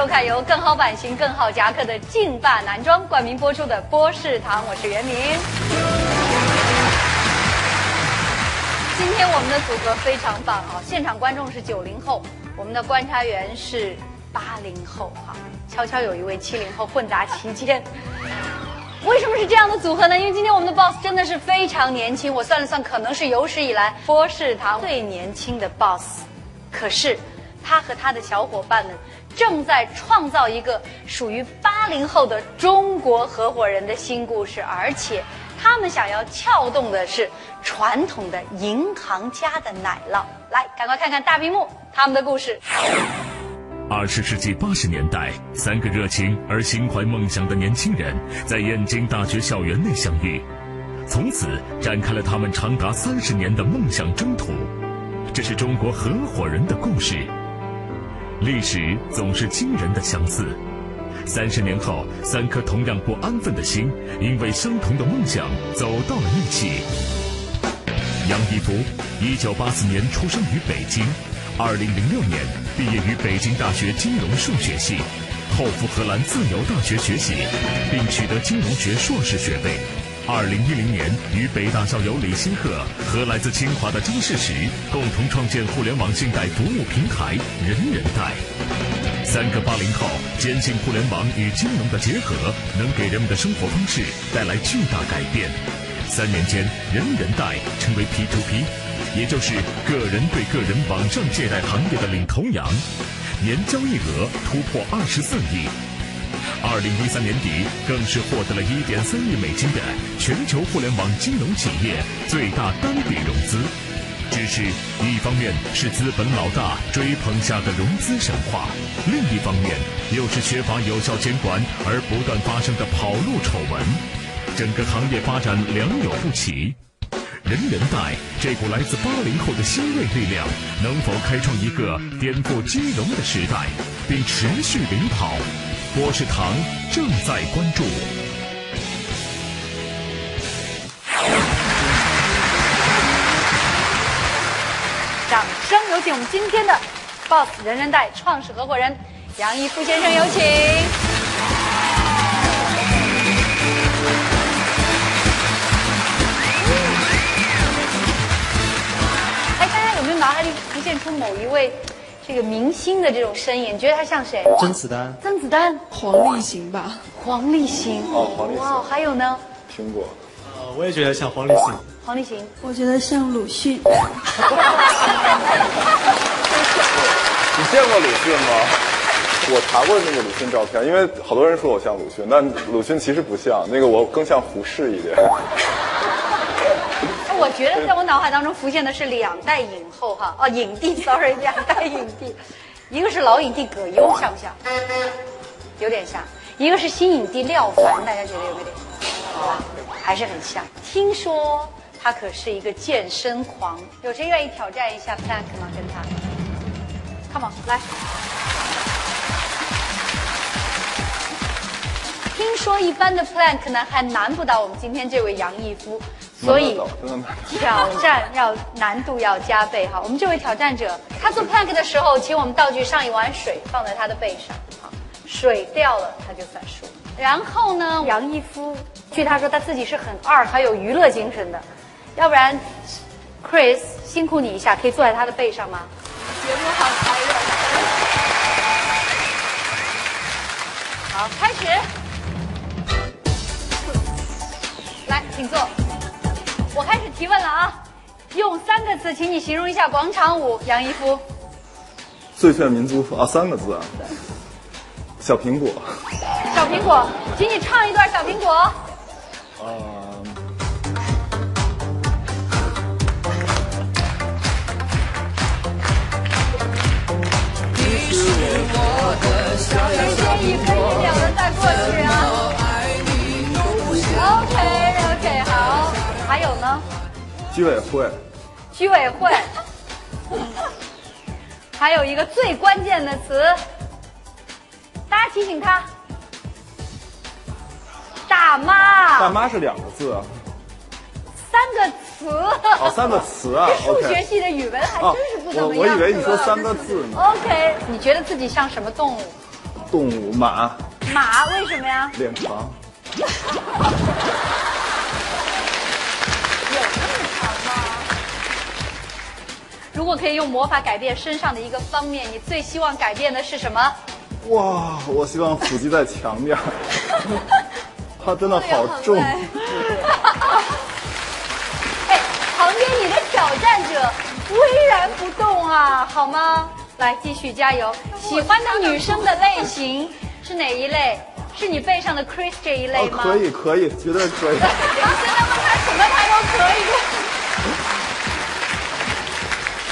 收看由更好版型、更好夹克的劲霸男装冠名播出的《波士堂》，我是袁明。今天我们的组合非常棒啊，现场观众是九零后，我们的观察员是八零后哈，悄悄有一位七零后混杂其间。为什么是这样的组合呢？因为今天我们的 boss 真的是非常年轻，我算了算，可能是有史以来波士堂最年轻的 boss。可是，他和他的小伙伴们正在创造一个属于八零后的中国合伙人的新故事，而且他们想要撬动的是传统的银行家的奶酪。来，赶快看看大屏幕他们的故事。二十世纪八十年代，三个热情而心怀梦想的年轻人在燕京大学校园内相遇，从此展开了他们长达三十年的梦想征途。这是中国合伙人的故事，历史总是惊人的相似。三十年后，三颗同样不安分的心，因为相同的梦想走到了一起。杨一夫，一九八四年出生于北京。二零零六年毕业于北京大学金融数学系，后赴荷兰自由大学学习，并取得金融学硕士学位。二零一零年与北大校友李新鹤和来自清华的张世石共同创建互联网信贷服务平台人人贷。三个八零后坚信互联网与金融的结合能给人们的生活方式带来巨大改变。三年间，人人贷成为 P to P。也就是个人对个人网上借贷行业的领头羊，年交易额突破二十四亿。二零一三年底，更是获得了一点三亿美金的全球互联网金融企业最大单笔融资。只是，一方面是资本老大追捧下的融资神话，另一方面又是缺乏有效监管而不断发生的跑路丑闻，整个行业发展良莠不齐。人人贷这股来自八零后的新锐力量，能否开创一个颠覆金融的时代，并持续领跑？波士堂正在关注。掌声有请我们今天的 BOSS 人人贷创始合伙人杨一夫先生，有请。大家有没有脑海里浮现出某一位这个明星的这种身影，你觉得他像谁？甄子丹。甄子丹。黄立行吧。黄立行。哦，黄立行。哇，还有呢？苹果。呃，我也觉得像黄立行。黄立行。我觉得像鲁迅。你见过鲁迅吗？我查过那个鲁迅照片，因为好多人说我像鲁迅，但鲁迅其实不像，那个我更像胡适一点。我觉得在我脑海当中浮现的是两代影后哈哦影帝，sorry，两代影帝，一个是老影帝葛优，像不像？有点像。一个是新影帝廖凡，大家觉得有没有点？还是很像。听说他可是一个健身狂，有谁愿意挑战一下 Plank 吗？跟他，Come on，来。听说一般的 Plank 呢还难不倒我们今天这位杨毅夫。所以挑战要难度要加倍哈。我们这位挑战者，他做 plank 的时候，请我们道具上一碗水放在他的背上，好，水掉了他就算输。然后呢，杨一夫，据他说他自己是很二，还有娱乐精神的，要不然，Chris 辛苦你一下，可以坐在他的背上吗？节目好残忍。好，开始，来，请坐。我开始提问了啊！用三个字，请你形容一下广场舞，杨一夫。最炫民族风啊，三个字啊。小苹果。小苹果，请你唱一段小苹果。啊。你是我的小苹果。一分一秒的再过去啊。OK。居委会。居委会。还有一个最关键的词，大家提醒他。大妈。大妈是两个字啊。三个词。哦，三个词啊 这数学系的语文还啊真是不怎我么样。我以为你说三个字呢。OK，你觉得自己像什么动物？动物马马？为什么呀？脸长，如果可以用魔法改变身上的一个方面，你最希望改变的是什么？哇，我希望腹肌再强点儿。它真的好重。哎，旁边你的挑战者巍然不动啊，好吗？来，继续加油。喜欢的女生的类型是哪一类？是你背上的 Chris 这一类哦，吗？可以可以，绝对可以。你现在问他什么他都可以。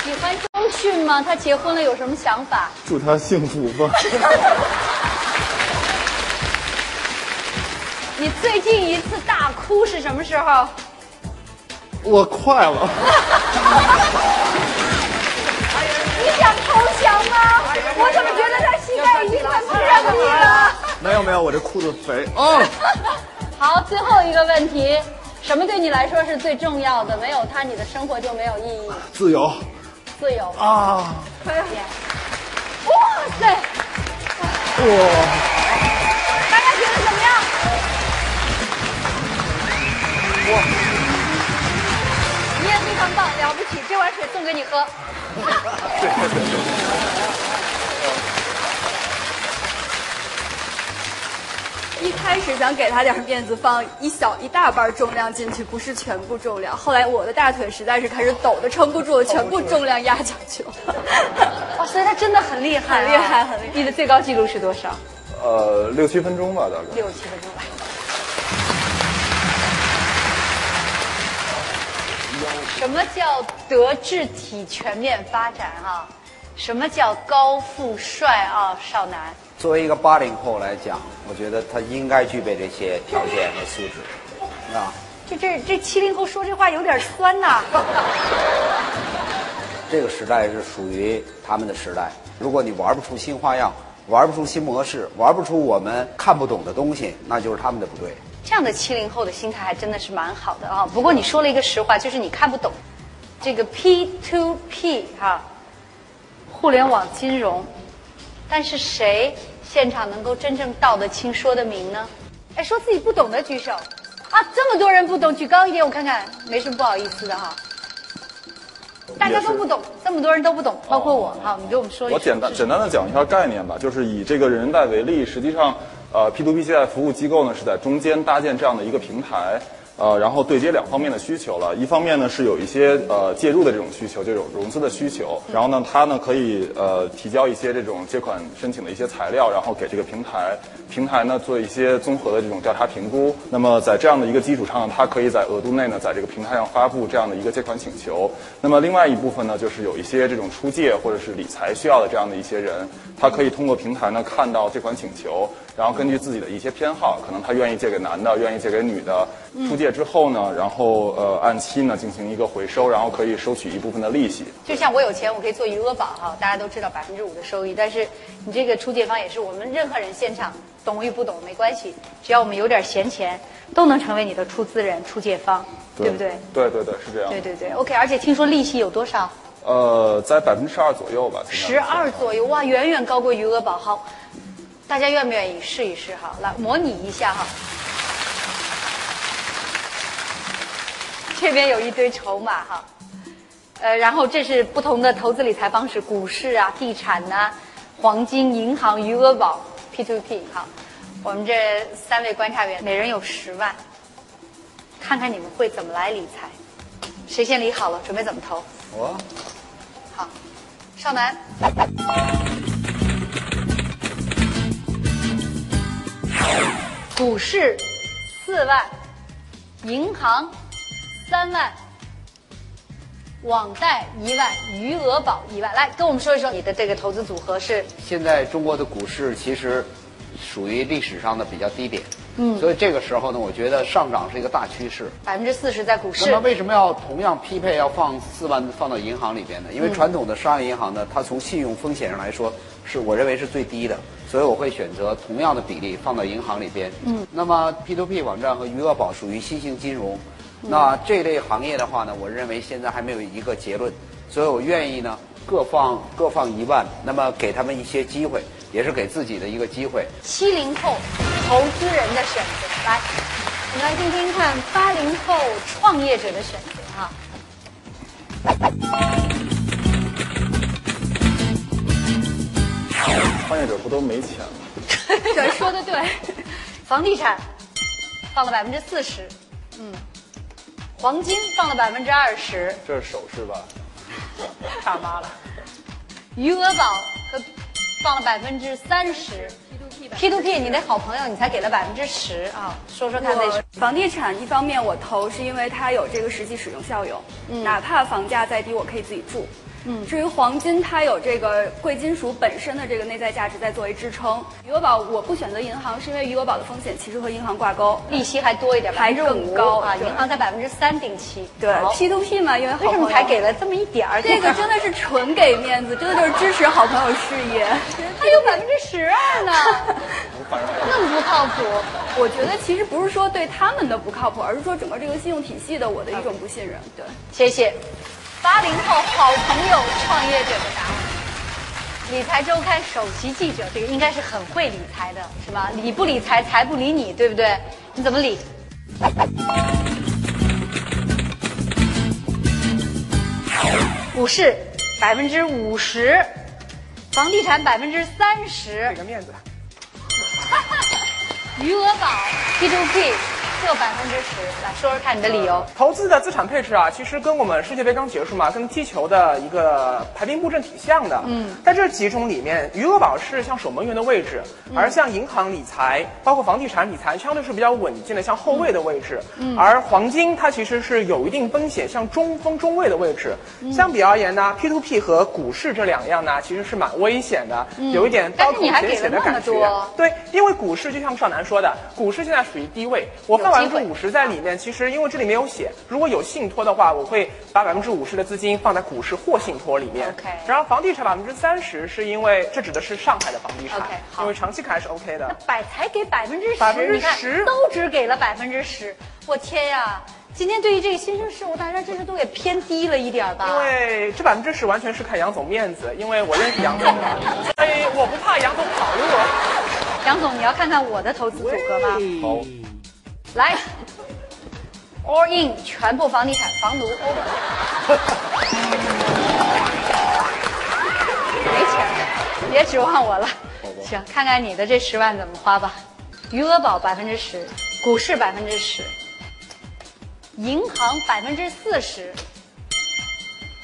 喜欢周迅吗？他结婚了有什么想法？祝他幸福吧。你最近一次大哭是什么时候？我快了。你想投降吗？我怎么觉得他膝盖已经快不让你了？没有没有，我这裤子肥。哦，好，最后一个问题，什么对你来说是最重要的？没有它，你的生活就没有意义。自由自由。啊！哇塞！哇，大家觉得怎么样？哇你也非常棒，了不起！这碗水送给你喝。一开始想给他点面子，放一小一大半重量进去，不是全部重量。后来我的大腿实在是开始抖的撑不住了，全部重量压下去了。哇，所以他真的很厉害、啊很厉害很厉害你的最高记录是多少？呃，六七分钟吧，大概。六七分钟吧。什么叫德智体全面发展啊？什么叫高富帅啊？少男，作为一个八零后来讲，我觉得他应该具备这些条件和素质，啊，这这这七零后说这话有点酸呐、这个时代是属于他们的时代。如果你玩不出新花样，玩不出新模式，玩不出我们看不懂的东西，那就是他们的不对。这样的七零后的心态还真的是蛮好的啊。不过你说了一个实话，就是你看不懂这个 P to P 哈、互联网金融，但是谁现场能够真正道得清、说得明呢？哎，说自己不懂的举手啊！这么多人不懂，举高一点，我看看，没什么不好意思的哈。大家都不懂，这么多人都不懂，包括我哈。你给我们说一下。我简单简单的讲一下概念吧，就是以这个人人贷为例，实际上，呃，P2P 借贷服务机构呢是在中间搭建这样的一个平台，呃，然后对接两方面的需求了。一方面呢是有一些呃介入的这种需求，就有融资的需求，然后呢它呢可以呃提交一些这种借款申请的一些材料，然后给这个平台，平台呢做一些综合的这种调查评估。那么在这样的一个基础上他，可以在额度内呢在这个平台上发布这样的一个借款请求。那么另外一部分呢，就是有一些这种出借或者是理财需要的这样的一些人，他可以通过平台呢看到借款请求，然后根据自己的一些偏好，可能他愿意借给男的，愿意借给女的，出借之后呢，然后呃按期呢进行一个回收，然后可以收取一部分的利息。就像我有钱，我可以做余额宝哈，大家都知道百分之五的收益，但是你这个出借方也是我们任何人现场懂与不懂没关系，只要我们有点闲钱，都能成为你的出资人、出借方，对不对？对对对，是这样。对对对，OK。而且听说利息有多少？呃，在百分之十二左右吧。十二左右，哇，远远高过余额宝。好，大家愿不愿意试一试哈？来模拟一下哈。这边有一堆筹码哈，呃，然后这是不同的投资理财方式，股市啊、地产呐、黄金、银行、余额宝、P to P 哈。我们这三位观察员每人有十万，看看你们会怎么来理财。谁先理好了，准备怎么投？我好，少南。股市四万，银行三万，网贷一万，余额宝一万。来，跟我们说一说你的这个投资组合是现在中国的股市其实属于历史上的比较低点，嗯，所以这个时候呢，我觉得上涨是一个大趋势。百分之四十在股市那么，为什么要同样匹配要放四万放到银行里边呢？因为传统的商业银行呢，它从信用风险上来说，是我认为是最低的，所以我会选择同样的比例放到银行里边。嗯，那么 P to P 网站和余额宝属于新型金融，那这类行业的话呢，我认为现在还没有一个结论，所以我愿意呢各放各放一万，那么给他们一些机会，也是给自己的一个机会。七零后投资人的选择，来，我们来听听看八零后创业者的选择哈。创业者不都没钱吗？对，说的对，房地产放了百分之四十，嗯，黄金放了百分之二十，这是首饰吧？大妈了，余额宝和放了百分之三十，P to P，你的好朋友你才给了百分之十啊，说说看那什么？房地产一方面我投是因为它有这个实际使用效用，哪怕房价再低，我可以自己住。嗯，至于黄金，它有这个贵金属本身的这个内在价值在作为支撑。余额宝我不选择银行，是因为余额宝的风险其实和银行挂钩，利息还多一点，还更高啊！银行在百分之三定期，对 P to P 嘛，因为为什么才给了这么一点儿？这个真的是纯给面子，真的就是支持好朋友事业。还有百分之十二呢，那么不靠谱。我觉得其实不是说对他们的不靠谱，而是说整个这个信用体系的我的一种不信任。对，谢谢，八零后好朋友创业者的答案。理财周刊首席记者，这个应该是很会理财的，是吧？理不理财，财不理你，对不对？你怎么理？股市百分之五十，房地产百分之三十给，个面子。余额宝 P to P 各百分之十。来说说看你的理由。投资的资产配置啊，其实跟我们世界杯刚结束嘛，跟踢球的一个排兵布阵挺像的。嗯，在这几种里面，余额宝是像守门员的位置，而像银行理财，包括房地产理财，相对是比较稳健的，像后卫的位置。嗯，而黄金它其实是有一定风险，像中锋中卫的位置。相比而言呢，P to P 和股市这两样呢，其实是蛮危险的，有一点刀口舔血的感觉。对，因为股市就像少南说的，股市现在属于低位，我放百分之五十在里面，其实因为这里没有写，如果有信托的话，我会把百分之五十的资金放在股市或信托里面。OK 然后房地产百分之三十是因为这指的是上海的房地产 OK，好因为长期看是 OK 那的。百才给百分之十，10%你看都只给了百分之十，我天呀！今天对于这个新生事物，大家真是都给偏低了一点吧？因为这百分之十完全是看杨总面子，因为我认识杨总的，所 以我不怕杨总跑路。杨总，你要看看我的投资组合吗？好，来，all in 全部房地产房奴 over。没钱了，别指望我了。行，看看你的这十万怎么花吧。余额宝百分之十，股市百分之十，银行百分之四十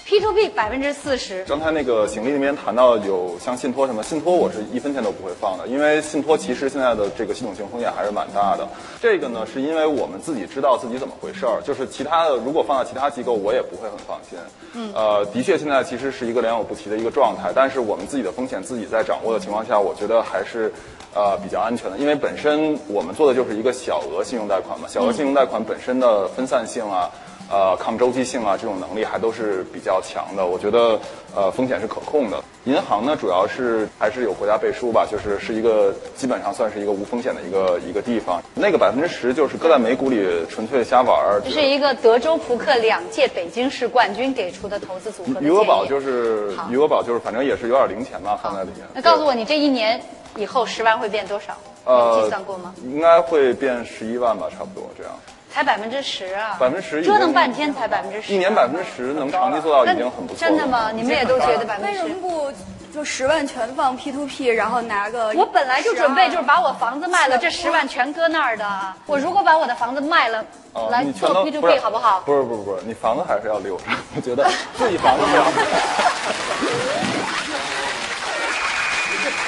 ，P to P 百分之四十。刚才那个邢丽那边谈到有像信托什么，信托我是一分钱都不会放的，因为信托其实现在的这个系统性风险还是蛮大的。这个呢，是因为我们自己知道自己怎么回事儿，就是其他的如果放在其他机构，我也不会很放心。嗯，呃，的确现在其实是一个良莠不齐的一个状态，但是我们自己的风险自己在掌握的情况下，我觉得还是。呃，比较安全的，因为本身我们做的就是一个小额信用贷款嘛，小额信用贷款本身的分散性啊，呃，抗周期性啊，这种能力还都是比较强的。我觉得，呃，风险是可控的。银行呢，主要是还是有国家背书吧，就是是一个基本上算是一个无风险的一个一个地方。那个百分之十就是搁在美股里纯粹瞎玩儿。这是一个德州扑克两届北京市冠军给出的投资组合。余额宝就是余额宝就是，反正也是有点零钱嘛，放在里面。那告诉我，你这一年以后十万会变多少？有计算过吗？应该会变十一万吧，差不多这样。才百分之十啊！百分之十折腾半天才百分之十，一年百分之十能长期做到已经很不错了。真的吗？你们也都觉得百分之十为什么？不就十万全放 P to P，然后拿个？我本来就准备就是把我房子卖了，这十万全搁那儿的。我如果把我的房子卖了，哦来做 P to P 好不好？不是不是不是，你房子还是要留着。我觉得自己房子不要卖。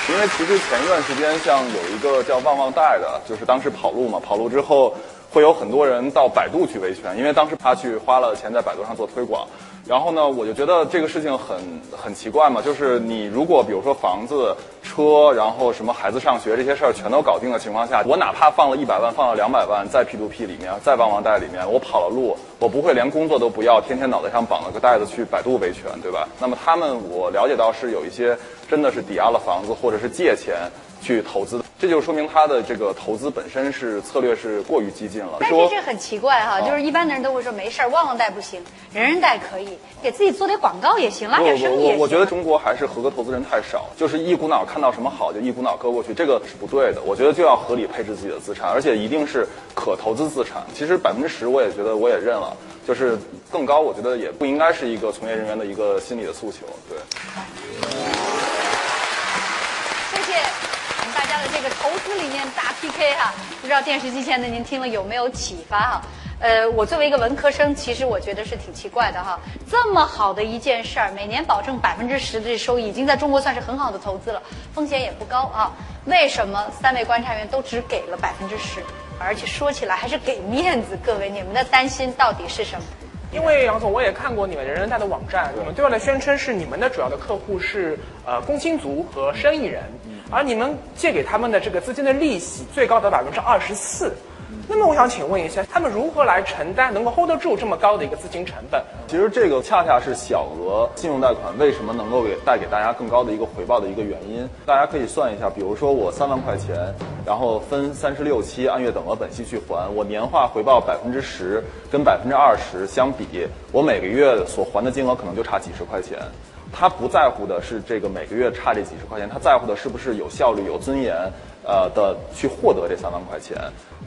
因为其实前一段时间，像有一个叫旺旺贷的，就是当时跑路嘛，跑路之后会有很多人到百度去维权，因为当时他去花了钱在百度上做推广。然后呢，我就觉得这个事情很很奇怪嘛，就是你如果比如说房子、车，然后什么孩子上学这些事儿全都搞定的情况下，我哪怕放了一百万，放了两百万在 P to P 里面，在旺旺贷里面，我跑了路，我不会连工作都不要，天天脑袋上绑了个袋子去百度维权，对吧？那么他们我了解到是有一些真的是抵押了房子，或者是借钱。去投资，这就说明他的这个投资本身是策略是过于激进了。但是这很奇怪哈，哦就是一般的人都会说没事儿，旺旺贷不行，人人贷可以，给自己做点广告也行，拉点生意也行。我我觉得中国还是合格投资人太少，就是一股脑看到什么好就一股脑搁过去，这个是不对的。我觉得就要合理配置自己的资产，而且一定是可投资资产。其实百分之十我也觉得我也认了，就是更高，我觉得也不应该是一个从业人员的一个心理的诉求。对。谢谢家的这个投资理念大 PK 哈、不知道电视机前的您听了有没有启发哈、呃，我作为一个文科生，其实我觉得是挺奇怪的哈。这么好的一件事儿，每年保证百分之十的收益，已经在中国算是很好的投资了，风险也不高啊。为什么三位观察员都只给了百分之十？而且说起来还是给面子，各位，你们的担心到底是什么？因为杨总，我也看过你们人人贷的网站，你们对外的宣称是你们的主要的客户是呃工薪族和生意人，而你们借给他们的这个资金的利息最高达百分之二十四。那么我想请问一下，他们如何来承担，能够 hold 得住这么高的一个资金成本？其实这个恰恰是小额信用贷款为什么能够给带给大家更高的一个回报的一个原因。大家可以算一下，比如说我三万块钱，然后分三十六期按月等额本息去还，我年化回报百分之十，跟百分之二十相比，我每个月所还的金额可能就差几十块钱。他不在乎的是这个每个月差这几十块钱，他在乎的是不是有效率、有尊严，呃的去获得这三万块钱。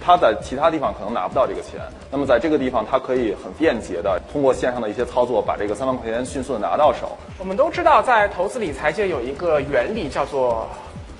他在其他地方可能拿不到这个钱，那么在这个地方，他可以很便捷的通过线上的一些操作，把这个三万块钱迅速的拿到手。我们都知道，在投资理财界有一个原理叫做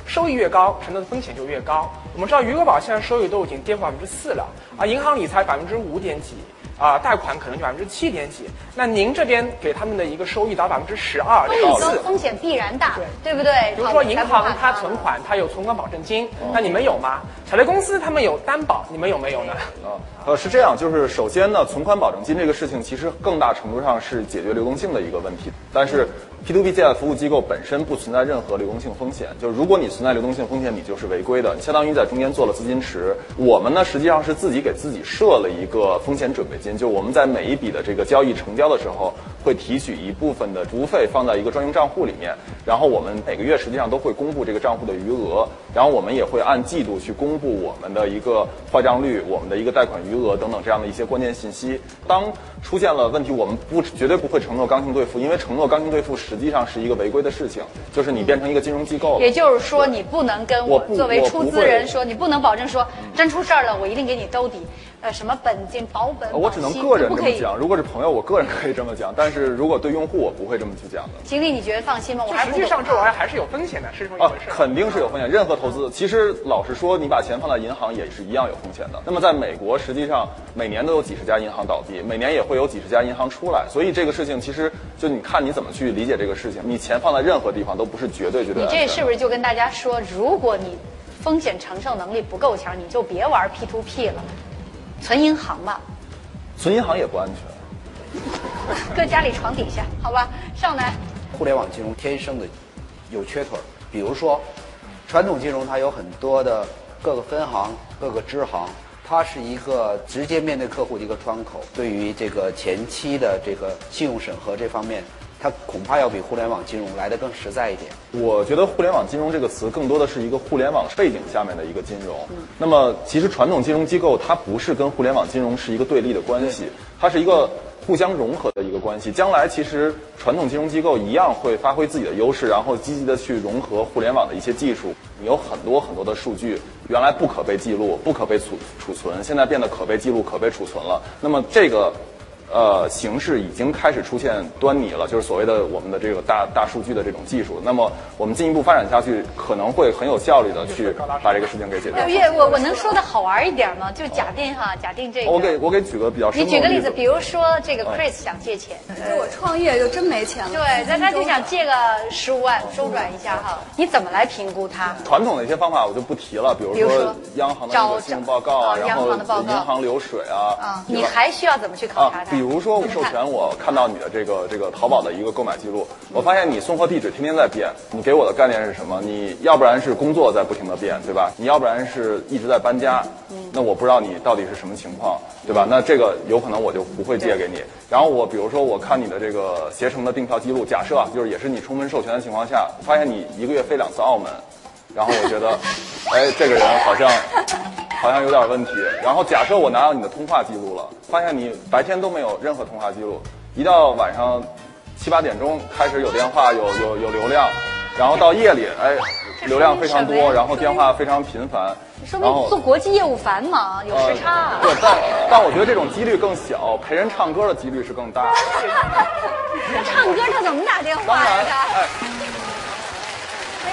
收益越高，承担的风险就越高。我们知道余额宝现在收益都已经跌破百分之四了，啊，银行理财百分之五点几。啊，贷款可能就百分之七点几，那您这边给他们的一个收益达百分之十二风险高，点四。风险必然大，对不对？比如说银行它存款，它有存款保证金，那你们有吗？产业公司他们有担保，你们有没有呢？啊，呃，是这样，就是首先呢，存款保证金这个事情，其实更大程度上是解决流动性的一个问题。但是 P to P 借贷服务机构本身不存在任何流动性风险，就是如果你存在流动性风险，你就是违规的，相当于在中间做了资金池。我们呢，实际上是自己给自己设了一个风险准备金，就我们在每一笔的这个交易成交的时候，会提取一部分的服务费放在一个专用账户里面，然后我们每个月实际上都会公布这个账户的余额，然后我们也会按季度去公布我们的一个坏账率、我们的一个贷款余额等等这样的一些关键信息。当出现了问题，我们不绝对不会承诺刚性兑付，因为承诺刚性兑付实际上是一个违规的事情，就是你变成一个金融机构了。也就是说，你不能跟我作为出资人说，你不能保证说真出事儿了，我一定给你兜底。呃，什么本金保本，呃我只能个人。这么讲，如果是朋友，我个人可以这么讲，但是如果对用户，我不会这么去讲的。经理，你觉得放心吗？我还实际上这玩意儿还是有风险的，是这么一啊回事。，肯定是有风险。任何投资，其实老实说，你把钱放在银行也是一样有风险的。那么在美国，实际上每年都有几十家银行倒闭，每年也会有几十家银行出来。所以这个事情其实就你看你怎么去理解这个事情。你钱放在任何地方都不是绝对绝对你。这是不是就跟大家说，如果你风险承受能力不够强，你就别玩 P to P 了，存银行吧，存银行也不安全。搁家里床底下，好吧？上来，互联网金融天生的有缺腿儿，比如说，传统金融它有很多的各个分行、各个支行，它是一个直接面对客户的一个窗口。对于这个前期的这个信用审核这方面，它恐怕要比互联网金融来得更实在一点。我觉得“互联网金融”这个词更多的是一个互联网背景下面的一个金融。那么，其实传统金融机构它不是跟互联网金融是一个对立的关系，它是一个互相融合的一个关系。将来其实传统金融机构一样会发挥自己的优势，然后积极的去融合互联网的一些技术。你有很多很多的数据，原来不可被记录、不可被储储存，现在变得可被记录、可被储存了。那么这个。呃，形势已经开始出现端倪了，就是所谓的我们的这个大大数据的这种技术。那么我们进一步发展下去，可能会很有效率的去把这个事情给解决。月，我我能说的好玩一点吗？就假定哈，假定这个，我给我给举个比较生你举个例子，比如说这个 Chris 想借钱，就我创业就真没钱了。对，那他就想借个十五万周转一下哈，你怎么来评估它？传统的一些方法我就不提了，比如比如说说央行的那个信用报告啊，然后行的报告银行流水啊，啊，你还需要怎么去考察啊，它？比如说我授权我看到你的这个这个淘宝的一个购买记录，我发现你送货地址天天在变，你给我的概念是什么？你要不然是工作在不停的变，对吧？你要不然是一直在搬家，那我不知道你到底是什么情况，对吧？那这个有可能我就不会借给你。然后我比如说我看你的这个携程的订票记录，假设啊，就是也是你充分授权的情况下，发现你一个月飞两次澳门。然后我觉得，哎，这个人好像好像有点问题。然后假设我拿到你的通话记录了，发现你白天都没有任何通话记录，一到晚上七八点钟开始有电话，有有有流量，然后到夜里，哎，流量非常多，然后电话非常频繁，说明做国际业务繁忙，有时差。对，但但我觉得这种几率更小，陪人唱歌的几率是更大。他 唱歌他怎么打电话。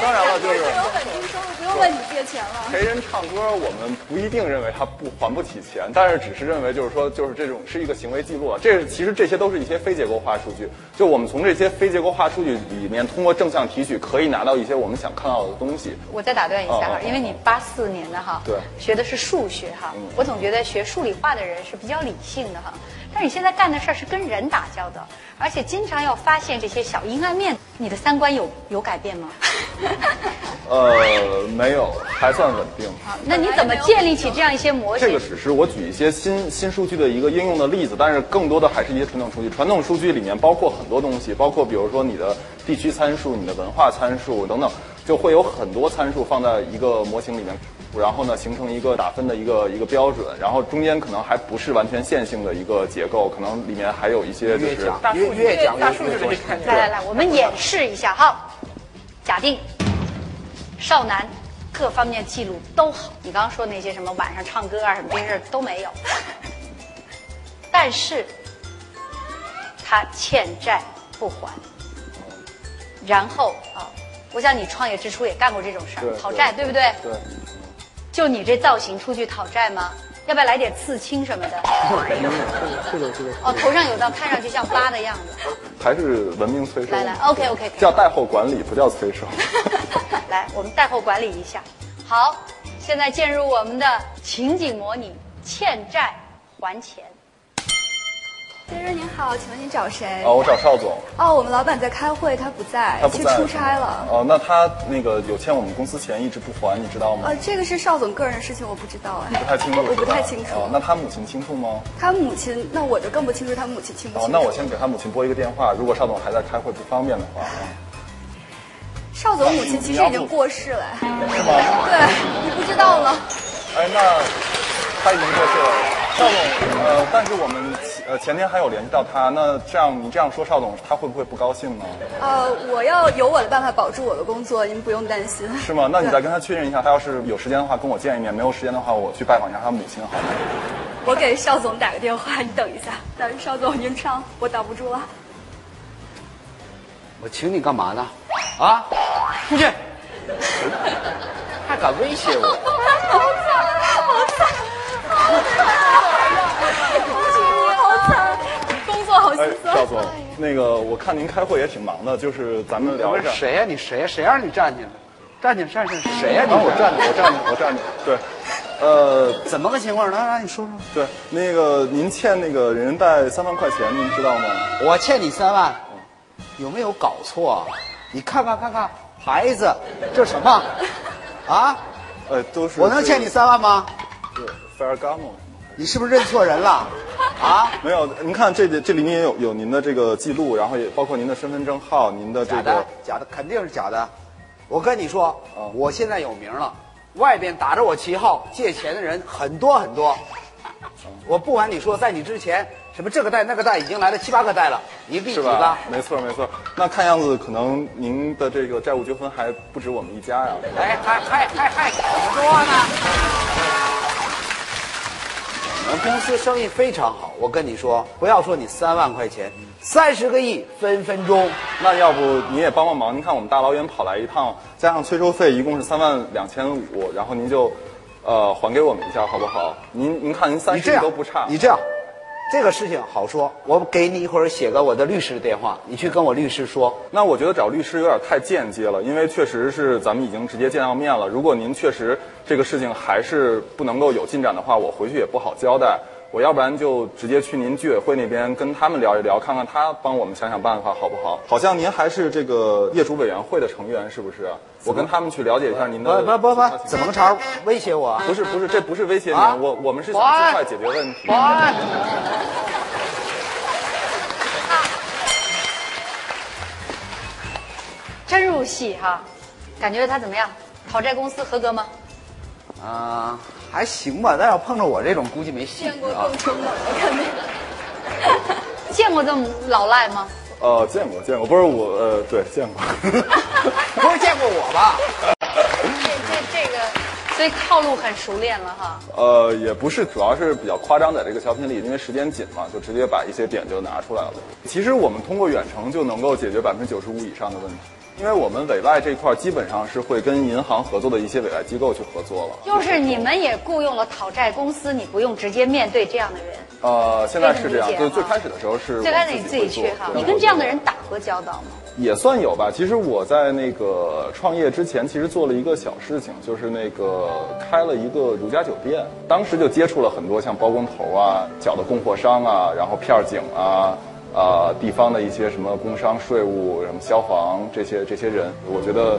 当然了，就是有稳定收入，不用问你借钱了。陪人唱歌，我们不一定认为他不还不起钱，但是只是认为就是说，就是这种是一个行为记录。这其实这些都是一些非结构化数据。就我们从这些非结构化数据里面，通过正向提取，可以拿到一些我们想看到的东西。我再打断一下哈，因为你八四年的哈，对，学的是数学哈，我总觉得学数理化的人是比较理性的哈。但是你现在干的事儿是跟人打交道，而且经常要发现这些小阴暗面，你的三观有有改变吗？呃，没有，还算稳定。好，那你怎么建立起这样一些模型？这个只是我举一些新新数据的一个应用的例子，但是更多的还是一些传统数据。传统数据里面包括很多东西，包括比如说你的地区参数、你的文化参数等等，就会有很多参数放在一个模型里面。然后呢，形成一个打分的一个一个标准，然后中间可能还不是完全线性的一个结构，可能里面还有一些就是越越讲大数据的看来来来，我们演示一下哈。假定少男各方面记录都好，你刚刚说那些什么晚上唱歌啊什么这些事都没有，但是他欠债不还，然后啊，我想你创业之初也干过这种事儿，讨债对不对？对。就你这造型出去讨债吗？要不要来点刺青什么的？这个这个哦，头上有道看上去像疤的样子。还是文明催收。来来，OK OK。叫贷后管理，不叫催收。来，我们贷后管理一下。好，现在进入我们的情景模拟：欠债还钱。先生您好，请问您找谁？哦，我找邵总。哦，我们老板在开会，他不在，他不在，去出差了。哦，那他那个有欠我们公司钱，一直不还，你知道吗？呃，这个是邵总个人的事情，我不知道哎。你不太清楚？我不太清楚。哦，那他母亲清楚吗？他母亲，那我就更不清楚他母亲清不清楚。哦，那我先给他母亲拨一个电话，如果邵总还在开会不方便的话。邵总母亲其实已经过世了。是吗？对，你不知道吗。哎，那他已经过世了。邵总，呃，但是我们。呃，前天还有联系到他，那这样你这样说，邵总他会不会不高兴呢？呃，我要有我的办法保住我的工作，您不用担心。是吗？那你再跟他确认一下，他要是有时间的话跟我见一面，没有时间的话我去拜访一下他母亲，好吗？我给邵总打个电话，你等一下。但是邵总您唱，我挡不住了。我请你干嘛呢？啊，出去！还敢威胁我？好惨，好惨，好惨！哎，赵总，那个我看您开会也挺忙的，就是咱们聊一下。谁呀？你谁呀？谁让你站起来？站起来，站起来！谁呀？你我站着，我站着，我站着。对，呃，怎么个情况？来来，你说说。对，那个您欠那个人贷三万块钱，您知道吗？我欠你三万，有没有搞错？你看看看看孩子，这什么？啊？呃，都是。我能欠你三万吗？对，Ferragamo。你是不是认错人了？啊，没有，您看这这里面也有有您的这个记录，然后也包括您的身份证号，您的这个假的，假的肯定是假的。我跟你说，我现在有名了，外边打着我旗号借钱的人很多很多。我不瞒你说，在你之前，什么这个贷那个贷已经来了七八个贷了，你比几个？没错没错。那看样子可能您的这个债务纠纷还不止我们一家呀。哎，还还还还怎么说呢？公司生意非常好，我跟你说，不要说你三万块钱，三十个亿分分钟。那要不你也帮帮忙？您看我们大老远跑来一趟，加上催收费一共是三万两千五，然后您就，呃，还给我们一下好不好？您您看您三十亿都不差。你这样。这个事情好说，我给你一会儿写个我的律师的电话，你去跟我律师说。那我觉得找律师有点太间接了，因为确实是咱们已经直接见到面了。如果您确实这个事情还是不能够有进展的话，我回去也不好交代。我要不然就直接去您居委会那边跟他们聊一聊，看看他帮我们想想办法好不好？好像您还是这个业主委员会的成员，是不是？我跟他们去了解一下您的。不不不，怎么个茬？威胁我？不是不是，这不是威胁您，我我们是想尽快解决问题。真入戏哈，感觉他怎么样？讨债公司合格吗？啊，还行吧，但要碰着我这种，估计没戏见过啊更。凶猛的，肯定。见过这么老赖吗？呃，见过见过，不是我呃，对，见过。不是见过我吧？这这这个，所以套路很熟练了哈。呃，也不是，主要是比较夸张，在这个小品里，因为时间紧嘛，就直接把一些点就拿出来了。其实我们通过远程就能够解决百分之九十五以上的问题，因为我们委外这一块儿基本上是会跟银行合作的一些委外机构去合作了。就是你们也雇佣了讨债公司，你不用直接面对这样的人。呃，现在是这样，对，可以这么理解哈最开始的时候是最开始你自己去哈，你跟这样的人打过交道吗？也算有吧。其实我在那个创业之前，其实做了一个小事情，就是那个开了一个如家酒店。当时就接触了很多像包工头啊、脚的供货商啊，然后片儿警啊。啊、地方的一些什么工商、税务、什么消防这些这些人，我觉得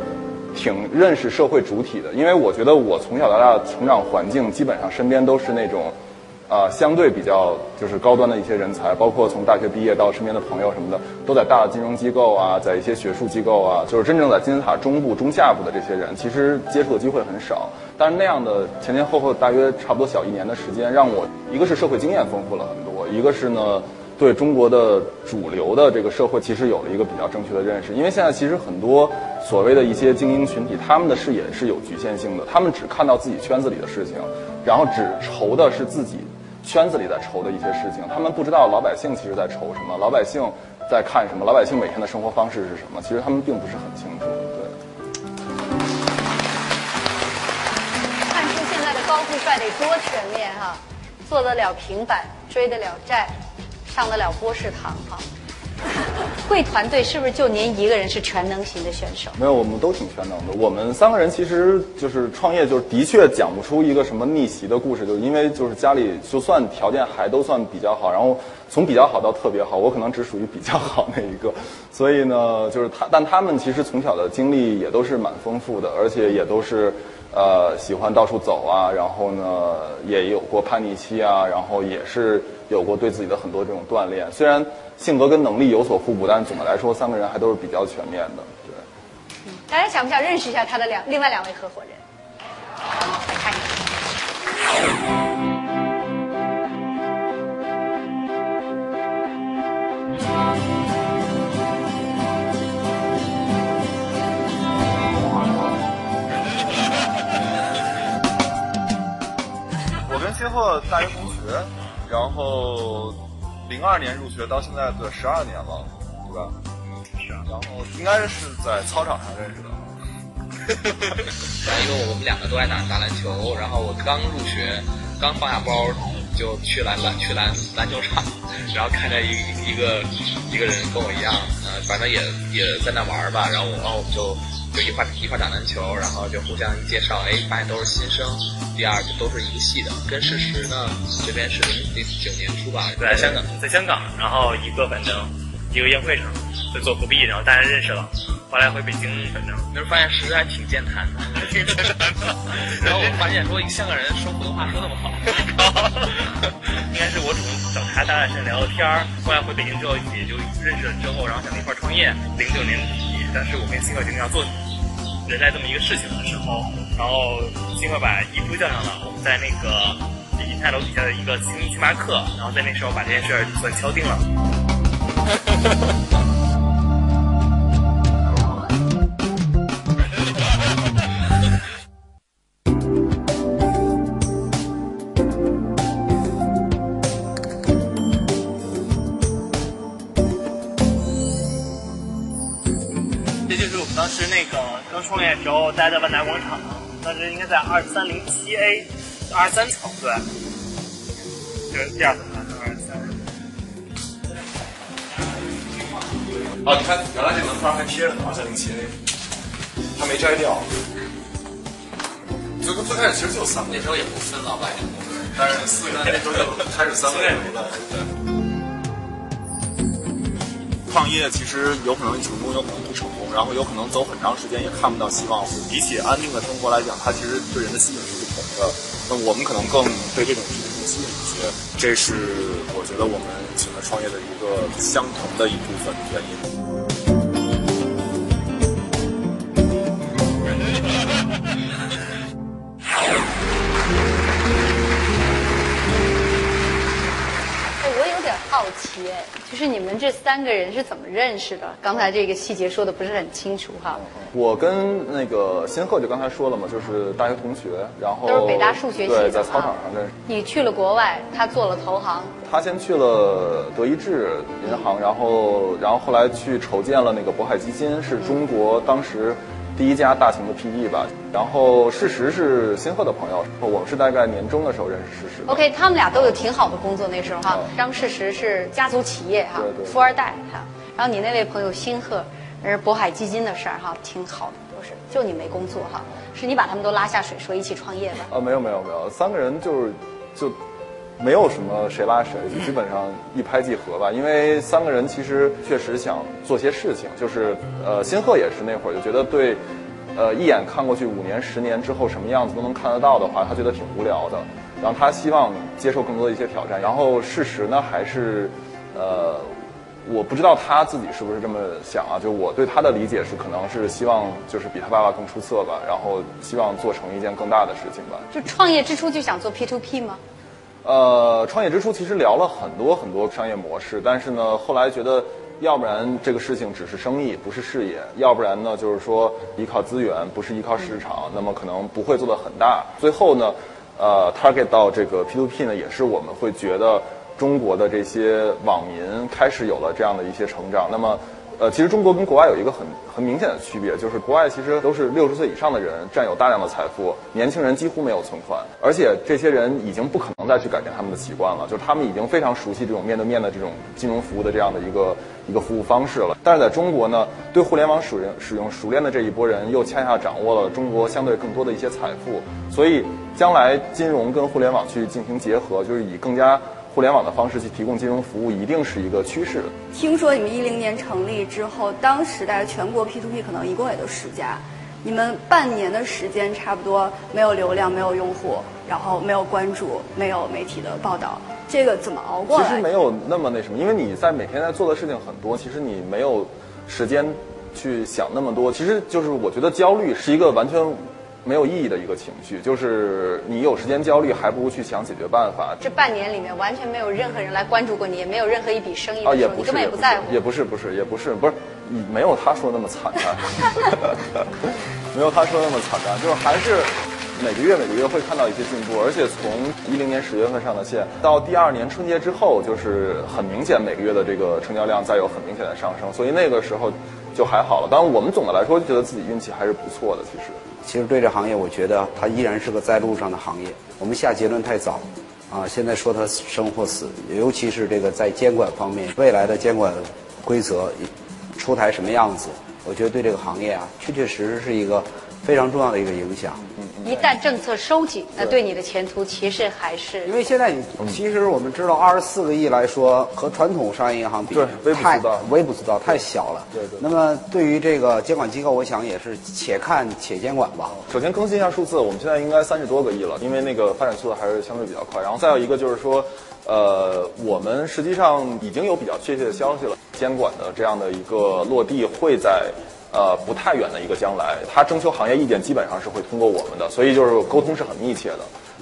挺认识社会主体的。因为我觉得我从小到大的成长环境，基本上身边都是那种啊、相对比较就是高端的一些人才，包括从大学毕业到身边的朋友什么的，都在大的金融机构啊，在一些学术机构啊，就是真正在金字塔中部、中下部的这些人，其实接触的机会很少。但是那样的前前后后大约差不多小一年的时间，让我一个是社会经验丰富了很多，一个是呢。对中国的主流的这个社会，其实有了一个比较正确的认识。因为现在其实很多所谓的一些精英群体，他们的视野是有局限性的，他们只看到自己圈子里的事情，然后只愁的是自己圈子里在愁的一些事情，他们不知道老百姓其实在愁什么，老百姓在看什么，老百姓每天的生活方式是什么，其实他们并不是很清楚。对。看出现在的高富帅得多全面哈，做得了平板，追得了债，上得了波士堂哈。贵团队是不是就您一个人是全能型的选手？没有，我们都挺全能的。我们三个人其实就是创业，就是的确讲不出一个什么逆袭的故事，就是因为就是家里就算条件还都算比较好，然后从比较好到特别好，我可能只属于比较好那一个。所以呢，就是他，但他们其实从小的经历也都是蛮丰富的，而且也都是呃喜欢到处走啊，然后呢也有过叛逆期啊，然后也是有过对自己的很多这种锻炼。虽然性格跟能力有所互补，但总的来说，三个人还都是比较全面的。对。大家想不想认识一下他的两另外两位合伙人？来看一看。我跟千鹤大学同学，然后零二年入学到现在对十二年了，对吧？是啊。然后应该是在操场上认识的。然后因为我们两个都爱打打篮球，然后我刚入学，刚放下包就去篮篮去篮篮球场，然后看着一一个一个人跟我一样，呃，反正也也在那玩吧，然后然后我们就就一块儿一块儿打篮球，然后就互相介绍，哎，发现都是新生。第二就都是一个系的，跟事实呢这边是零零九年初吧，在香港，在香港，然后一个反正一个宴会上就做隔壁，然后大家认识了，后来回北京，反正那时候发现实还挺健谈的，挺健谈的。然后我发现说香港人说普通话说那么好，应该是我主动找他，大概是聊聊天儿。后来回北京之后也就认识了之后，然后想一块儿创业。零九年底，但是我跟新客决定要做人在这么一个事情的时候，然后尽快把一夫叫上了，我们在那个银泰楼底下的一个星星巴克，然后在那时候把这件事儿算敲定了。创业时候待在万达广场，当时应该在二三零七 A 二十三层，对，就是第二层，二十三。哦，你看原来这门框还贴着呢，二三零七 A，它没摘掉。最最开始其实就三个，那时候也不分老板员工，但是四个那时候就开始三个人了。创业其实有可能成功，有可能不成功，然后有可能走很长时间也看不到希望。比起安定的生活来讲，它其实对人的心力是不同的。那我们可能更对这种事情更吸心一些，这是我觉得我们选择创业的一个相同的一部分原因。我有点好奇哎。就是你们这三个人是怎么认识的？刚才这个细节说的不是很清楚哈。我跟那个新鹤就刚才说了嘛，就是大学同学，然后都是北大数学系的对，在操场上认识。你去了国外，他做了投行，他先去了德意志银行，然后然后后来去筹建了那个渤海基金，是中国当时第一家大型的 PE 吧。然后事实是新赫的朋友，我们是大概年中的时候认识事实。OK，他们俩都有挺好的工作那时候哈。张事实是家族企业哈对，对富二代哈。然后你那位朋友新赫，而渤海基金的事儿哈，挺好的都是，就你没工作哈，是你把他们都拉下水，说一起创业吧。啊，没有没有没有，三个人就是就没有什么谁拉谁，就基本上一拍即合吧。因为三个人其实确实想做些事情，就是呃，新鹤也是那会儿就觉得对，呃，一眼看过去五年、十年之后什么样子都能看得到的话，他觉得挺无聊的。然后他希望接受更多的一些挑战。然后事实呢，还是呃。我不知道他自己是不是这么想啊？就我对他的理解是，可能是希望就是比他爸爸更出色吧，然后希望做成一件更大的事情吧。就创业之初就想做 P to P 吗？呃，创业之初其实聊了很多很多商业模式，但是呢，后来觉得，要不然这个事情只是生意，不是事业；要不然呢，就是说依靠资源，不是依靠市场，那么可能不会做得很大。最后呢，呃，target 到这个 P to P 呢，也是我们会觉得中国的这些网民开始有了这样的一些成长。那么。呃，其实中国跟国外有一个很很明显的区别，就是国外其实都是六十岁以上的人占有大量的财富，年轻人几乎没有存款，而且这些人已经不可能再去改变他们的习惯了，就是他们已经非常熟悉这种面对面的这种金融服务的这样的一个一个服务方式了。但是在中国呢，对互联网使用使用熟练的这一波人，又恰恰掌握了中国相对更多的一些财富，所以将来金融跟互联网去进行结合，就是以更加。互联网的方式去提供金融服务，一定是一个趋势。听说你们一零年成立之后，当时大概全国 P to P 可能一共也就十家，你们半年的时间差不多没有流量、没有用户，然后没有关注、没有媒体的报道，这个怎么熬过来？其实没有那么那什么，因为你在每天在做的事情很多，其实你没有时间去想那么多。其实就是我觉得焦虑是一个完全。没有意义的一个情绪，就是你有时间焦虑，还不如去想解决办法。这半年里面完全没有任何人来关注过你，也没有任何一笔生意啊，也你根本也不在乎。也不是，不是，也不是，不是，你没有他说那么惨淡，没有他说那么惨淡，就是还是每个月每个月会看到一些进步，而且从一零年十月份上的线到第二年春节之后，就是很明显每个月的这个成交量在有很明显的上升，所以那个时候就还好了。当然，我们总的来说觉得自己运气还是不错的，其实。其实对这行业，我觉得它依然是个在路上的行业。我们下结论太早，啊，现在说它生或死，尤其是这个在监管方面，未来的监管规则出台什么样子，我觉得对这个行业啊，确确实实是一个非常重要的一个影响。一旦政策收紧，那对你的前途其实还是因为现在你其实我们知道，二十四个亿来说，和传统商业银行比，对微不太足道微不足道，太小了。对对那么对于这个监管机构，我想也是且看且监管吧。首先更新一下数字，我们现在应该三十多个亿了，因为那个发展速度还是相对比较快。然后再有一个就是说，呃，我们实际上已经有比较确切的消息了，监管的这样的一个落地会在。呃，不太远的一个将来，它征求行业意见基本上是会通过我们的，所以就是沟通是很密切的，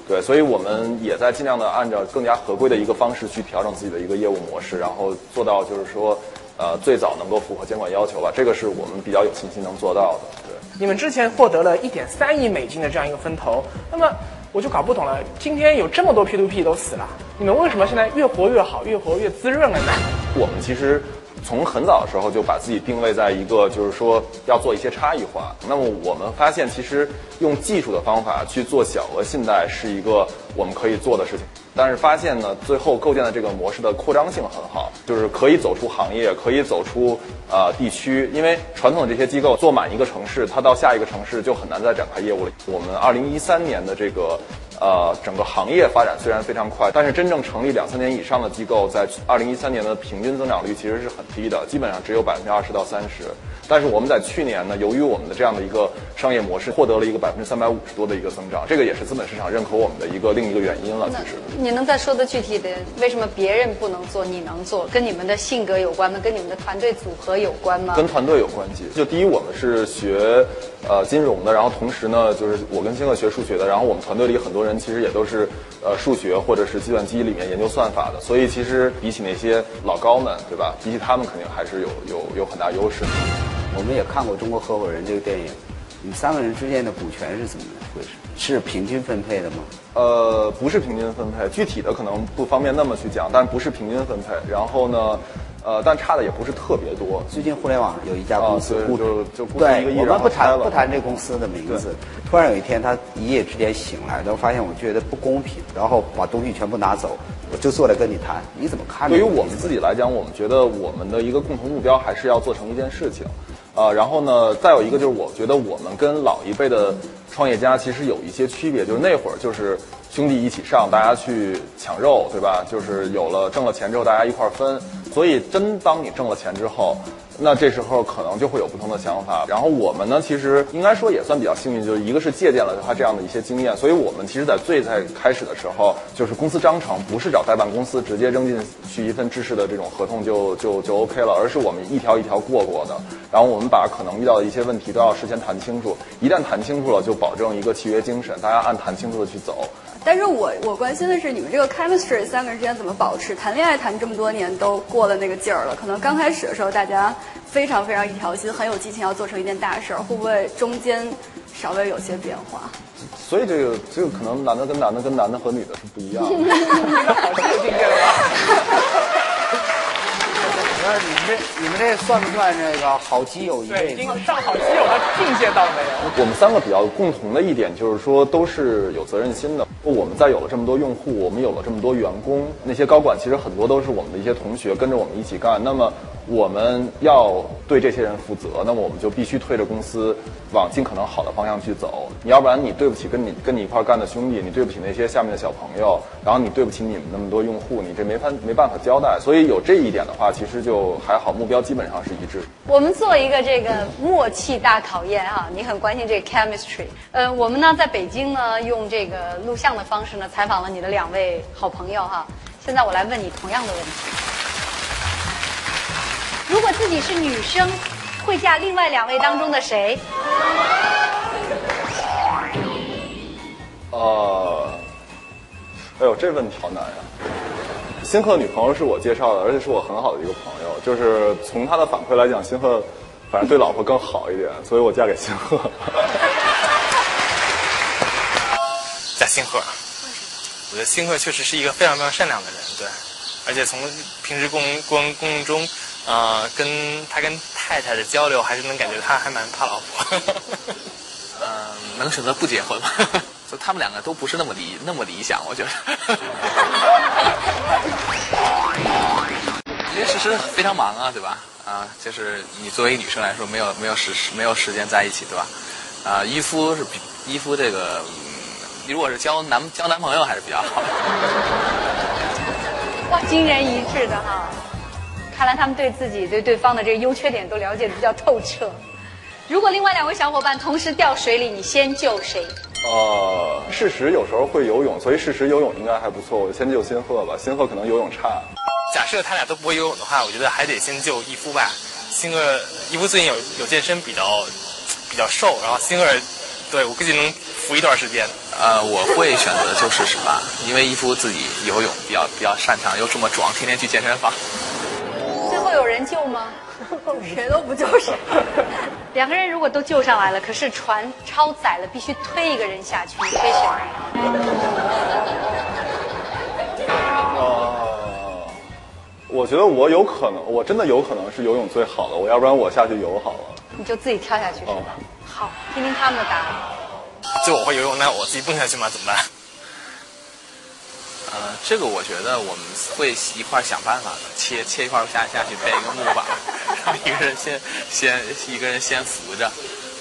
对，所以我们也在尽量的按照更加合规的一个方式去调整自己的一个业务模式，然后做到就是说，呃，最早能够符合监管要求吧，这个是我们比较有信心能做到的，对。你们之前获得了一点三亿美金的这样一个分投，那么我就搞不懂了，今天有这么多 P to P 都死了，你们为什么现在越活越好，越活越滋润了呢？我们其实从很早的时候就把自己定位在一个，就是说要做一些差异化。那么我们发现，其实用技术的方法去做小额信贷是一个我们可以做的事情。但是发现呢，最后构建的这个模式的扩张性很好，就是可以走出行业，可以走出呃地区。因为传统的这些机构做满一个城市，它到下一个城市就很难再展开业务了。我们二零一三年的这个呃整个行业发展虽然非常快，但是真正成立两三年以上的机构，在二零一三年的平均增长率其实是很低的，基本上只有百分之二十到三十。但是我们在去年呢，由于我们的这样的一个商业模式，获得了一个百分之三百五十多的一个增长，这个也是资本市场认可我们的一个另一个原因了。其实。你能再说的具体的，为什么别人不能做，你能做？跟你们的性格有关吗？跟你们的团队组合有关吗？跟团队有关系。就第一，我们是学呃金融的，然后同时呢，就是我跟星乐学数学的，然后我们团队里很多人其实也都是呃数学或者是计算机里面研究算法的，所以其实比起那些老高们，对吧？比起他们肯定还是有有有很大优势。我们也看过《中国合伙人》这个电影，你们三个人之间的股权是怎么回事？是平均分配的吗？呃，不是平均分配，具体的可能不方便那么去讲，但不是平均分配。然后呢，呃，但差的也不是特别多。最近互联网有一家公司就就对一个亿我们不谈不谈这公司的名字。突然有一天，他一夜之间醒来，然后发现我觉得不公平，然后把东西全部拿走，我就坐来跟你谈，你怎么看？对于我们自己来讲，我们觉得我们的一个共同目标还是要做成一件事情，呃，然后呢，再有一个就是我觉得我们跟老一辈的创业家其实有一些区别，就是那会儿就是兄弟一起上，大家去抢肉，对吧？就是有了挣了钱之后，大家一块儿分，所以真当你挣了钱之后。那这时候可能就会有不同的想法，然后我们呢，其实应该说也算比较幸运，就是一个是借鉴了他这样的一些经验，所以我们其实，在最在开始的时候，就是公司章程不是找代办公司直接扔进去一份制式的这种合同就就就 OK 了，而是我们一条一条过过的，然后我们把可能遇到的一些问题都要事先谈清楚，一旦谈清楚了，就保证一个契约精神，大家按谈清楚的去走。但是我我关心的是你们这个 chemistry 三个人之间怎么保持？谈恋爱谈这么多年都过了那个劲儿了，可能刚开始的时候大家非常非常一条心，很有激情要做成一件大事儿，会不会中间稍微有些变化？所以这个这个可能男的跟男的跟男的和女的是不一样的。那你们这你们这算不算这个好基友一对，已经辈子？上好基友的境界到了没有？我们三个比较共同的一点就是说，都是有责任心的。我们在有了这么多用户，我们有了这么多员工，那些高管其实很多都是我们的一些同学，跟着我们一起干。那么我们要对这些人负责，那么我们就必须推着公司往尽可能好的方向去走。你要不然你对不起跟你跟你一块干的兄弟，你对不起那些下面的小朋友，然后你对不起你们那么多用户，你这没法没办法交代。所以有这一点的话，其实就还好，目标基本上是一致。我们做一个这个默契大考验哈，你很关心这个 chemistry。呃，我们呢在北京呢用这个录像的方式呢采访了你的两位好朋友哈。现在我来问你同样的问题：如果自己是女生，会嫁另外两位当中的谁？呃，哎呦，这问题好难呀、辛赫女朋友是我介绍的，而且是我很好的一个朋友。就是从他的反馈来讲，新鹤反正对老婆更好一点，所以我嫁给辛赫。加星赫，我觉得新鹤确实是一个非常非常善良的人，对，而且从平时共过程过程中，呃，跟他跟太太的交流，还是能感觉他还蛮怕老婆。嗯，能选择不结婚吗？他们两个都不是那么理那么理想，我觉得。因为事实非常忙啊，对吧？啊，就是你作为一女生来说，没有没有时没有时间在一起，对吧？啊，伊夫是比伊夫这个，你如果是交男交男朋友还是比较好。哇，惊人一致的哈！看来他们对自己对对方的这个优缺点都了解的比较透彻。如果另外两位小伙伴同时掉水里，你先救谁？呃，事实有时候会游泳，所以事实游泳应该还不错。我先救辛赫吧，辛赫可能游泳差。假设他俩都不会游泳的话，我觉得还得先救伊夫吧。星儿，伊夫最近有有健身，比较比较瘦，然后星儿，对我估计能扶一段时间。呃，我会选择救试试吧，因为伊夫自己游泳比较比较擅长，又这么壮，天天去健身房。最后有人救吗？谁都不救谁。两个人如果都救上来了，可是船超载了，必须推一个人下去，你会选呃，我觉得我有可能，我真的有可能是游泳最好的，我要不然我下去游好了。你就自己跳下去是吧？哦好，听听他们的答案。就我会游泳，那我自己蹦下去吗，怎么办？呃，这个我觉得我们会一块儿想办法的，切切一块儿下下去，备一个木板，然后一个人先先一个人先扶着。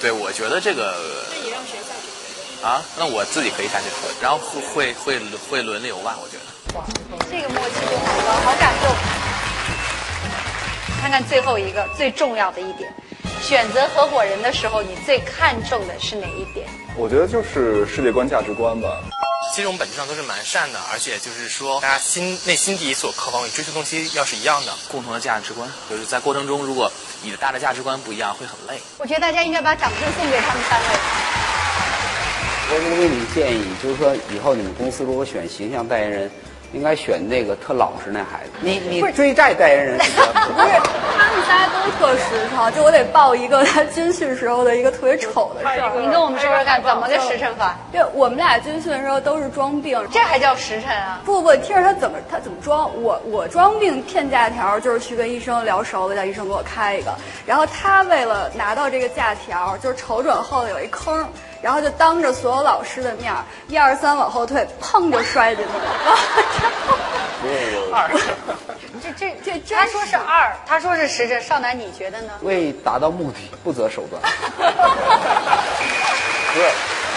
对，我觉得这个那你让谁下去？啊，那我自己可以下去扶，然后会会会会轮流吧，我觉得。哇，这个默契度好高，好感动。看看最后一个最重要的一点，选择合伙人的时候，你最看重的是哪一点？我觉得就是世界观、价值观吧。其实我们本质上都是蛮善的，而且就是说，大家心内心底所渴望与追求东西要是一样的，共同的价值观，就是在过程中，如果你的大的价值观不一样，会很累。我觉得大家应该把掌声送给他们三位。我能给你们建议，就是说以后你们公司如果选形象代言人，应该选那个特老实那孩子。你你追债代言人是吧？不是，他们仨都特实诚。就我得报一个他军训时候的一个特别丑的事儿。您跟我们说说看，怎么个实诚法？对，我们俩军训的时候都是装病，这还叫实诚啊？不不，听着他怎么他怎么装？我我装病骗假条，就是去跟医生聊熟了，叫医生给我开一个。然后他为了拿到这个假条，就是瞅准后头有一坑。然后就当着所有老师的面儿，一二三往后退，砰就摔进去了。二，这这这，他说是二，他说是十，这。少男，你觉得呢？为达到目的不择手段。不是，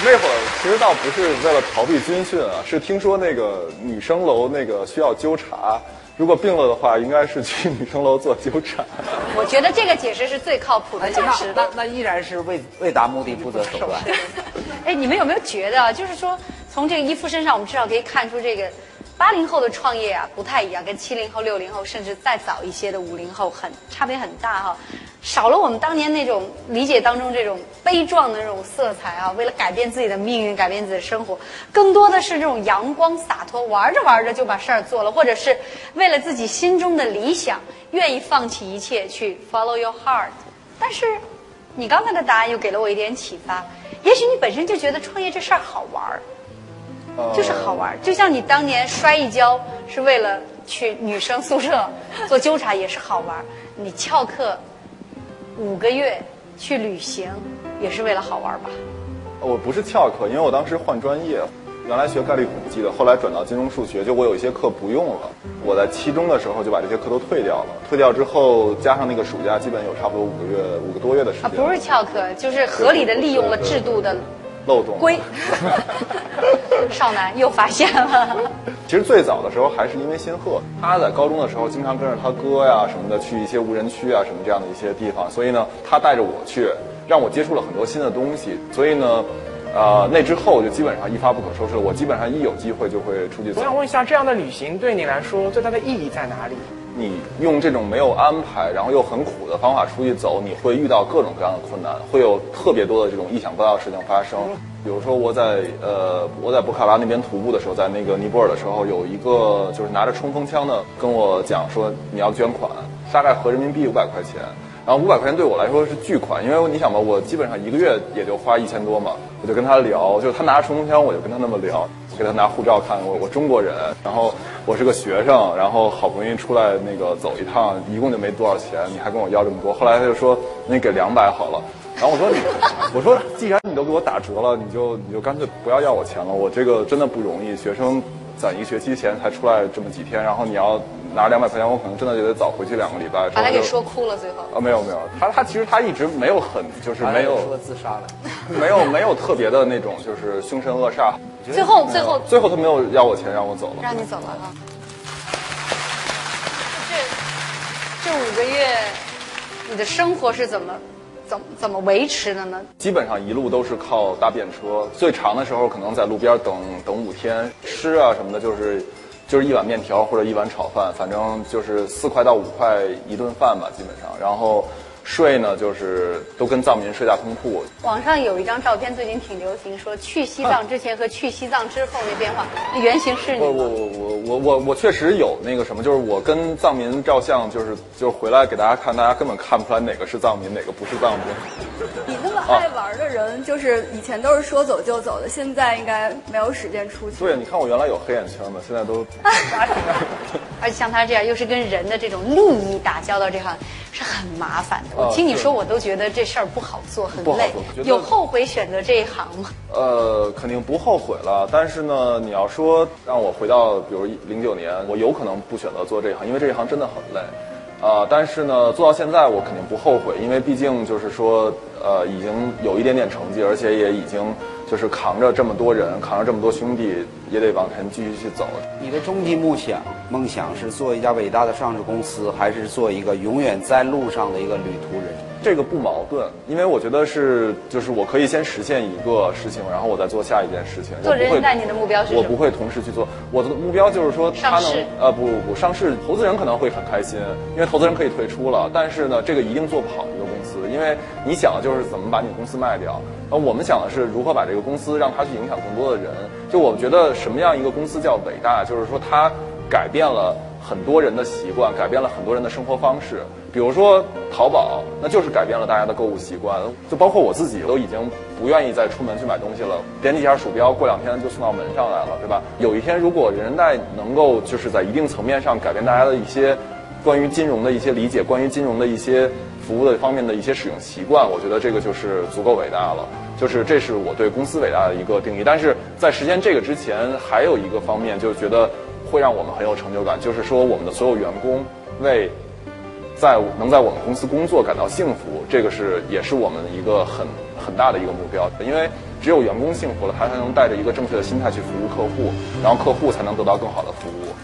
那会儿其实倒不是为了逃避军训啊，是听说那个女生楼那个需要纠察。如果病了的话，应该是去女生楼做纠缠。我觉得这个解释是最靠谱的解释。那那依然是为为达目的不择手段。哎，你们有没有觉得，就是说，从这个伊夫身上，我们至少可以看出这个八零后的创业啊不太一样，跟七零后、六零后，甚至再早一些的五零后很差别很大哈。少了我们当年那种理解当中这种悲壮的那种色彩啊，为了改变自己的命运，改变自己的生活，更多的是这种阳光洒脱，玩着玩着就把事儿做了，或者是为了自己心中的理想，愿意放弃一切去 follow your heart。但是，你刚才的答案又给了我一点启发，也许你本身就觉得创业这事儿好玩儿，就是好玩儿，就像你当年摔一跤是为了去女生宿舍做纠察也是好玩儿，你翘课。五个月去旅行，也是为了好玩吧？我不是翘课，因为我当时换专业，原来学概率统计的，后来转到金融数学，就我有一些课不用了。我在期中的时候就把这些课都退掉了。退掉之后，加上那个暑假，基本有差不多五个月、五个多月的时间。啊，不是翘课，就是合理的利用了制度的漏洞。归少男又发现了。其实最早的时候还是因为仙鹤，他在高中的时候经常跟着他哥呀什么的去一些无人区啊什么这样的一些地方，所以呢，他带着我去，让我接触了很多新的东西。所以呢，呃，那之后就基本上一发不可收拾了。我基本上一有机会就会出去走。我想问一下，这样的旅行对你来说最大的意义在哪里？你用这种没有安排，然后又很苦的方法出去走，你会遇到各种各样的困难，会有特别多的这种意想不到的事情发生。比如说我在呃我在博卡拉那边徒步的时候，在那个尼泊尔的时候，有一个就是拿着冲锋枪的跟我讲说你要捐款，大概合人民币五百块钱。然后五百块钱对我来说是巨款，因为你想吧，我基本上一个月也就花一千多嘛。我就跟他聊，就他拿着冲锋枪，我就跟他那么聊，给他拿护照看，我我中国人，然后我是个学生，然后好不容易出来那个走一趟，一共就没多少钱，你还跟我要这么多。后来他就说，那你给两百好了。然后我说你，我说既然你都给我打折了，你就你就干脆不要要我钱了，我这个真的不容易，学生攒一学期钱才出来这么几天，然后你要。拿两百块钱，我可能真的就得早回去两个礼拜。把他给说哭了，最后。啊，没有没有，他他其实他一直没有很就是没有说自杀了，没有没有特别的那种就是凶神恶煞。最后最后最后他没有要我钱让我走了。让你走了哈。这这五个月，你的生活是怎么怎怎么维持的呢？基本上一路都是靠搭便车，最长的时候可能在路边等等五天，吃啊什么的，就是。就是一碗面条或者一碗炒饭，反正就是四块到五块一顿饭吧，基本上。然后睡呢，就是都跟藏民睡大通铺。网上有一张照片，最近挺流行，说去西藏之前和去西藏之后那变化，那原型是你我我我我我我确实有那个什么，就是我跟藏民照相，就是就是回来给大家看，大家根本看不出来哪个是藏民，哪个不是藏民。你那么爱玩的人，就是以前都是说走就走的，现在应该没有时间出去。对，你看我原来有黑眼圈的，现在都。而且像他这样，又是跟人的这种利益打交道，这行是很麻烦的。我听你说，我都觉得这事儿不好做，很累。有后悔选择这一行吗？呃，肯定不后悔了。但是呢，你要说让我回到，比如零九年，我有可能不选择做这一行，因为这一行真的很累。啊，但是呢，做到现在我肯定不后悔，因为毕竟就是说，呃，已经有一点点成绩，而且也已经就是扛着这么多人，扛着这么多兄弟，也得往前继续去走。你的终极梦想，梦想是做一家伟大的上市公司，还是做一个永远在路上的一个旅途人？这个不矛盾，因为我觉得是就是我可以先实现一个事情，然后我再做下一件事情。做我不会人人贷你的目标是什么我不会同时去做。我的目标就是说，他能呃不不不上市，投资人可能会很开心，因为投资人可以退出了。但是呢，这个一定做不好一个公司，因为你想的就是怎么把你公司卖掉。而我们想的是如何把这个公司让它去影响更多的人。就我觉得什么样一个公司叫伟大，就是说它改变了很多人的习惯，改变了很多人的生活方式。比如说淘宝，那就是改变了大家的购物习惯，就包括我自己都已经不愿意再出门去买东西了，点几下鼠标，过两天就送到门上来了，对吧？有一天如果人人贷能够就是在一定层面上改变大家的一些关于金融的一些理解，关于金融的一些服务的方面的一些使用习惯，我觉得这个就是足够伟大了。就是这是我对公司伟大的一个定义。但是在实现这个之前，还有一个方面，就觉得会让我们很有成就感，就是说我们的所有员工为在能在我们公司工作感到幸福，这个是也是我们一个很很大的一个目标。因为只有员工幸福了，他才能带着一个正确的心态去服务客户，然后客户才能得到更好的服务。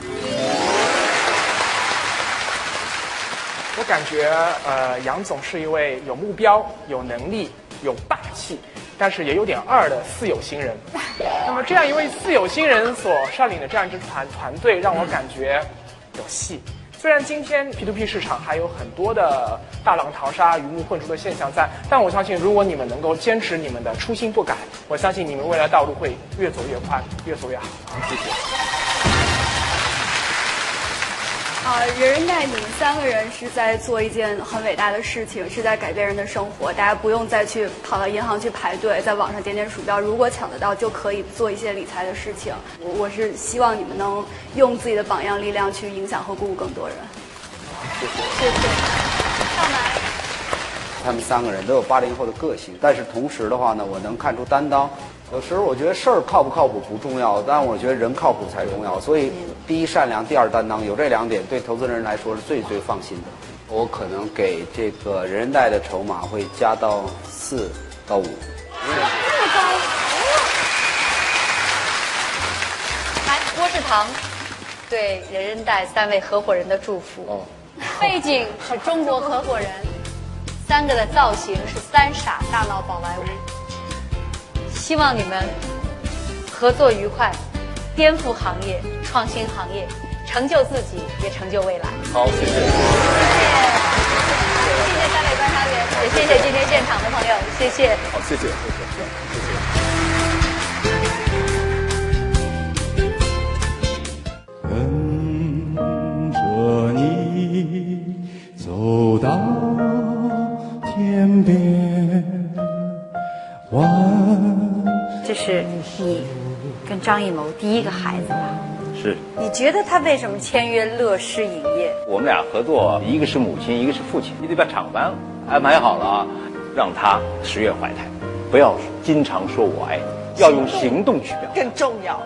我感觉，呃，杨总是一位有目标、有能力、有霸气，但是也有点二的四有新人。那么，这样一位四有新人所率领的这样一支团团队，让我感觉有戏。虽然今天 P to P 市场还有很多的大浪淘沙、鱼目混珠的现象在，但我相信，如果你们能够坚持你们的初心不改，我相信你们未来道路会越走越宽，越走越好。谢谢。啊，人人贷，你们三个人是在做一件很伟大的事情，是在改变人的生活。大家不用再去跑到银行去排队，在网上点点鼠标，如果抢得到，就可以做一些理财的事情。我我是希望你们能用自己的榜样力量去影响和鼓舞更多人。谢谢。谢谢。他们三个人都有八零后的个性，但是同时的话呢，我能看出担当。有时候我觉得事儿靠不靠谱不重要，但我觉得人靠谱才重要。所以，第一善良，第二担当，有这两点对投资人来说是最最放心的。我可能给这个人人贷的筹码会加到四到五。这么高？来，郭志堂对人人贷三位合伙人的祝福。哦。背景是中国合伙人，三个的造型是三傻大闹宝莱坞。希望你们合作愉快，颠覆行业，创新行业，成就自己，也成就未来。好，谢谢。谢谢，谢谢三位观察员，也谢谢今天现场的朋友，谢谢。好，谢谢，谢谢，谢谢。跟着你走到天边，弯。这是你跟张艺谋第一个孩子吧？是。你觉得他为什么签约乐视影业？我们俩合作，一个是母亲，一个是父亲，你得把厂房安排好了啊，让他十月怀胎，不要经常说我爱你，要用行动去表达。更重要。